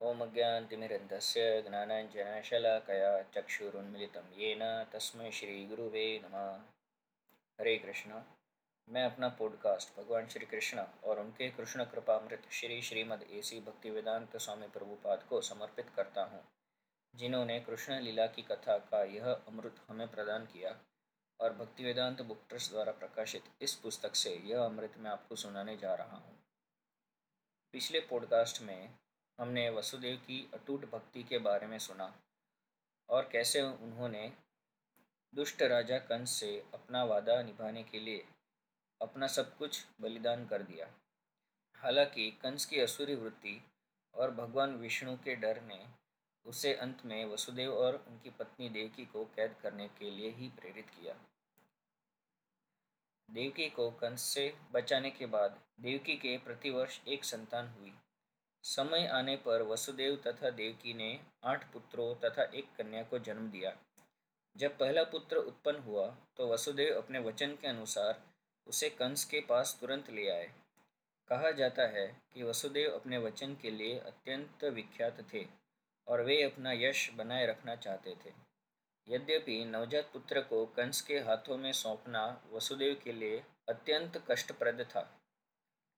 ॐ अज्ञानतिमिरन्धस्य ज्ञानाञ्जनशलाकया चक्षुरुन्मिलितं येन तस्मै श्रीगुरुवे नमः। हरे कृष्ण। मैं अपना पॉडकास्ट भगवान श्री कृष्ण और उनके कृष्ण कृपामृत श्री श्रीमद एसी भक्ति वेदांत स्वामी प्रभुपाद को समर्पित करता हूँ, जिन्होंने कृष्ण लीला की कथा का यह अमृत हमें प्रदान किया और भक्ति वेदांत बुक ट्रस्ट द्वारा प्रकाशित इस पुस्तक से यह अमृत मैं आपको सुनाने जा रहा हूँ। पिछले पॉडकास्ट में हमने वसुदेव की अटूट भक्ति के बारे में सुना। और कैसे उन्होंने दुष्ट राजा कंस से अपना वादा निभाने के लिए अपना सब कुछ बलिदान कर दिया। हालाँकि कंस की असुरी वृत्ति और भगवान विष्णु के डर ने उसे अंत में वसुदेव और उनकी पत्नी देवकी को कैद करने के लिए ही प्रेरित किया। देवकी को कंस से बचाने के बाद देवकी के प्रतिवर्ष एक संतान हुई। समय आने पर वसुदेव तथा देवकी ने आठ पुत्रों तथा एक कन्या को जन्म दिया। जब पहला पुत्र उत्पन्न हुआ तो वसुदेव अपने वचन के अनुसार उसे कंस के पास तुरंत ले आए। कहा जाता है कि वसुदेव अपने वचन के लिए अत्यंत विख्यात थे और वे अपना यश बनाए रखना चाहते थे। यद्यपि नवजात पुत्र को कंस के हाथों में सौंपना वसुदेव के लिए अत्यंत कष्टप्रद था।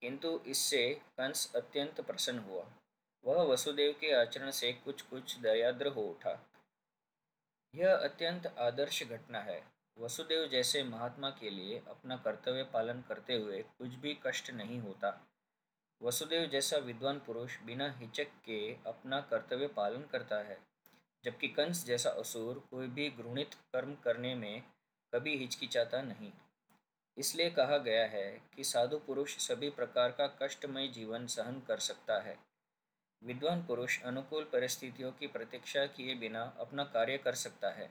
किंतु इससे कंस अत्यंत प्रसन्न हुआ। वह वसुदेव के आचरण से कुछ कुछ दयाद्र हो उठा। यह अत्यंत आदर्श घटना है। वसुदेव जैसे महात्मा के लिए अपना कर्तव्य पालन करते हुए कुछ भी कष्ट नहीं होता। वसुदेव जैसा विद्वान पुरुष बिना हिचक के अपना कर्तव्य पालन करता है, जबकि कंस जैसा असुर कोई भी घृणित कर्म करने में कभी हिचकिचाता नहीं। इसलिए कहा गया है कि साधु पुरुष सभी प्रकार का कष्टमय जीवन सहन कर सकता है। विद्वान पुरुष अनुकूल परिस्थितियों की प्रतीक्षा किए बिना अपना कार्य कर सकता है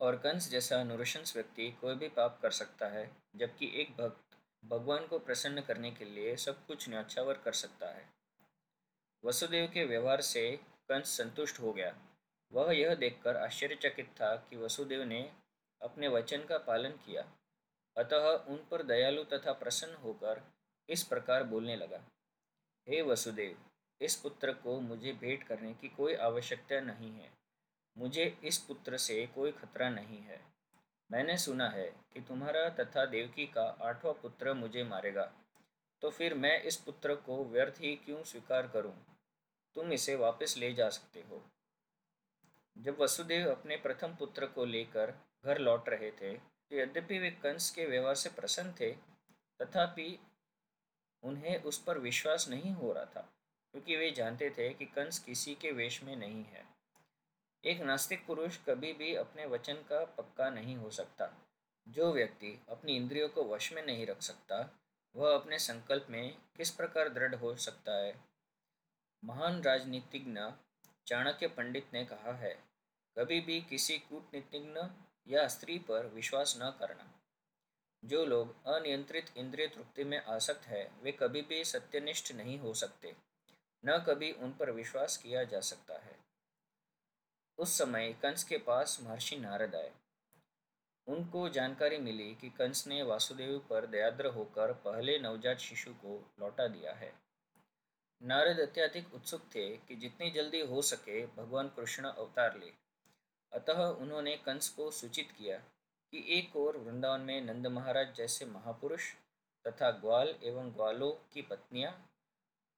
और कंस जैसा नुरशंस व्यक्ति कोई भी पाप कर सकता है, जबकि एक भक्त भगवान को प्रसन्न करने के लिए सब कुछ न्यौछावर कर सकता है। वसुदेव के व्यवहार से कंस संतुष्ट हो गया। वह यह देखकर आश्चर्यचकित था कि वसुदेव ने अपने वचन का पालन किया। अतः उन पर दयालु तथा प्रसन्न होकर इस प्रकार बोलने लगा, हे वसुदेव, इस पुत्र को मुझे भेंट करने की कोई आवश्यकता नहीं है। मुझे इस पुत्र से कोई खतरा नहीं है। मैंने सुना है कि तुम्हारा तथा देवकी का आठवां पुत्र मुझे मारेगा। तो फिर मैं इस पुत्र को व्यर्थ ही क्यों स्वीकार करूँ? तुम इसे वापस ले जा सकते हो। जब वसुदेव अपने प्रथम पुत्र को लेकर घर लौट रहे थे यद्यपि वे कंस के व्यवहार से प्रसन्न थे, तथापि उन्हें उस पर विश्वास नहीं हो रहा था, क्योंकि वे जानते थे कि कंस किसी के वेश में नहीं है। एक नास्तिक पुरुष कभी भी अपने वचन का पक्का नहीं हो सकता। जो व्यक्ति अपनी इंद्रियों को वश में नहीं रख सकता, वह अपने संकल्प में किस प्रकार दृढ़ हो सकता है? महान राजनीतिज्ञ चाणक्य पंडित ने कहा है, कभी भी किसी कूटनीतिज्ञ या स्त्री पर विश्वास न करना। जो लोग अनियंत्रित इंद्रिय तृप्ति में आसक्त है, वे कभी भी सत्यनिष्ठ नहीं हो सकते। न कभी उन पर विश्वास किया जा सकता है। उस समय कंस के पास महर्षि नारद आए। उनको जानकारी मिली कि कंस ने वासुदेव पर दयाद्र होकर पहले नवजात शिशु को लौटा दिया है। नारद अत्याधिक उत्सुक थे कि जितनी जल्दी हो सके, भगवान कृष्ण अवतार ले। अतः उन्होंने कंस को सूचित किया कि एक और वृंदावन में नंद महाराज जैसे महापुरुष तथा ग्वाल एवं ग्वालों की पत्नियाँ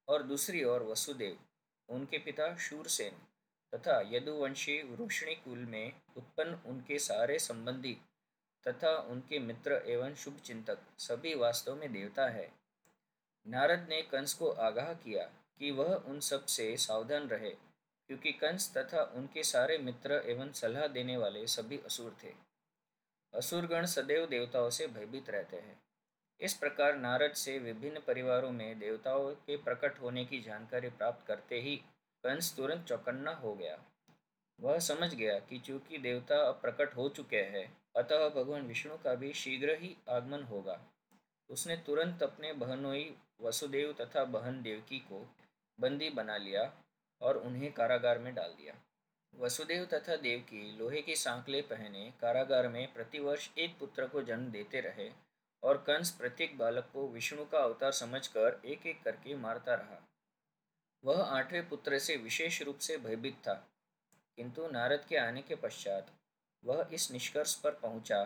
और दूसरी ओर वसुदेव, उनके पिता शूरसेन तथा यदुवंशी वृषणी कुल में उत्पन्न उनके सारे संबंधी तथा उनके मित्र एवं शुभ चिंतक सभी वास्तव में देवता है। नारद ने कंस को आगाह किया कि वह उन सबसे सावधान रहे। क्योंकि कंस तथा उनके सारे मित्र एवं सलाह देने वाले सभी असुर थे। असुरगण सदैव देवताओं से भयभीत रहते हैं। इस प्रकार नारद से विभिन्न परिवारों में देवताओं के प्रकट होने की जानकारी प्राप्त करते ही कंस तुरंत चौकन्ना हो गया। वह समझ गया कि चूँकि देवता अब प्रकट हो चुके हैं, अतः भगवान विष्णु का भी शीघ्र ही आगमन होगा। उसने तुरंत अपने बहनोई वसुदेव तथा बहन देवकी को बंदी बना लिया और उन्हें कारागार में डाल दिया। वसुदेव तथा देवकी लोहे की सांकले पहने कारागार में प्रतिवर्ष एक पुत्र को जन्म देते रहे और कंस प्रत्येक बालक को विष्णु का अवतार समझकर एक एक करके मारता रहा। वह आठवें पुत्र से विशेष रूप से भयभीत था, किंतु नारद के आने के पश्चात वह इस निष्कर्ष पर पहुँचा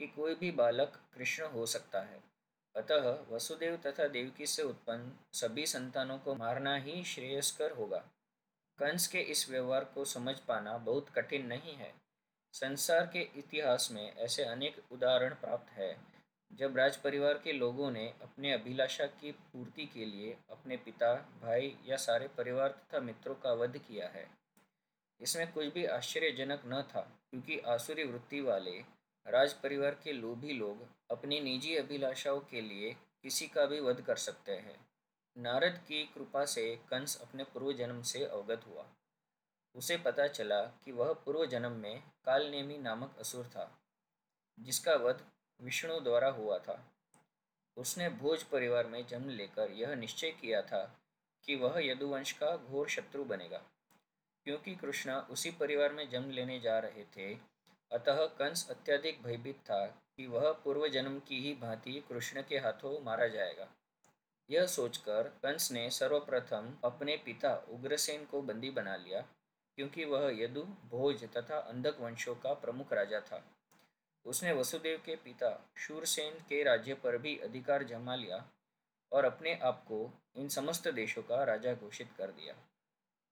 कि कोई भी बालक कृष्ण हो सकता है। अतः वसुदेव तथा देवकी से उत्पन्न सभी संतानों को मारना ही श्रेयस्कर होगा। कंस के इस व्यवहार को समझ पाना बहुत कठिन नहीं है। संसार के इतिहास में ऐसे अनेक उदाहरण प्राप्त है, जब राज परिवार के लोगों ने अपने अभिलाषा की पूर्ति के लिए अपने पिता, भाई या सारे परिवार तथा मित्रों का वध किया है। इसमें कुछ भी आश्चर्यजनक न था, क्योंकि आसुरी वृत्ति वाले राज परिवार के लोभी लोग अपनी निजी अभिलाषाओं के लिए किसी का भी वध कर सकते हैं। नारद की कृपा से कंस अपने पूर्व जन्म से अवगत हुआ। उसे पता चला कि वह पूर्व जन्म में कालनेमी नामक असुर था, जिसका वध विष्णु द्वारा हुआ था। उसने भोज परिवार में जन्म लेकर यह निश्चय किया था कि वह यदुवंश का घोर शत्रु बनेगा, क्योंकि कृष्ण उसी परिवार में जन्म लेने जा रहे थे। अतः कंस अत्यधिक भयभीत था कि वह पूर्व जन्म की ही भांति कृष्ण के हाथों मारा जाएगा। यह सोचकर कंस ने सर्वप्रथम अपने पिता उग्रसेन को बंदी बना लिया, क्योंकि वह यदु, भोज तथा अंधक वंशों का प्रमुख राजा था। उसने वसुदेव के पिता शूरसेन के राज्य पर भी अधिकार जमा लिया और अपने आप को इन समस्त देशों का राजा घोषित कर दिया।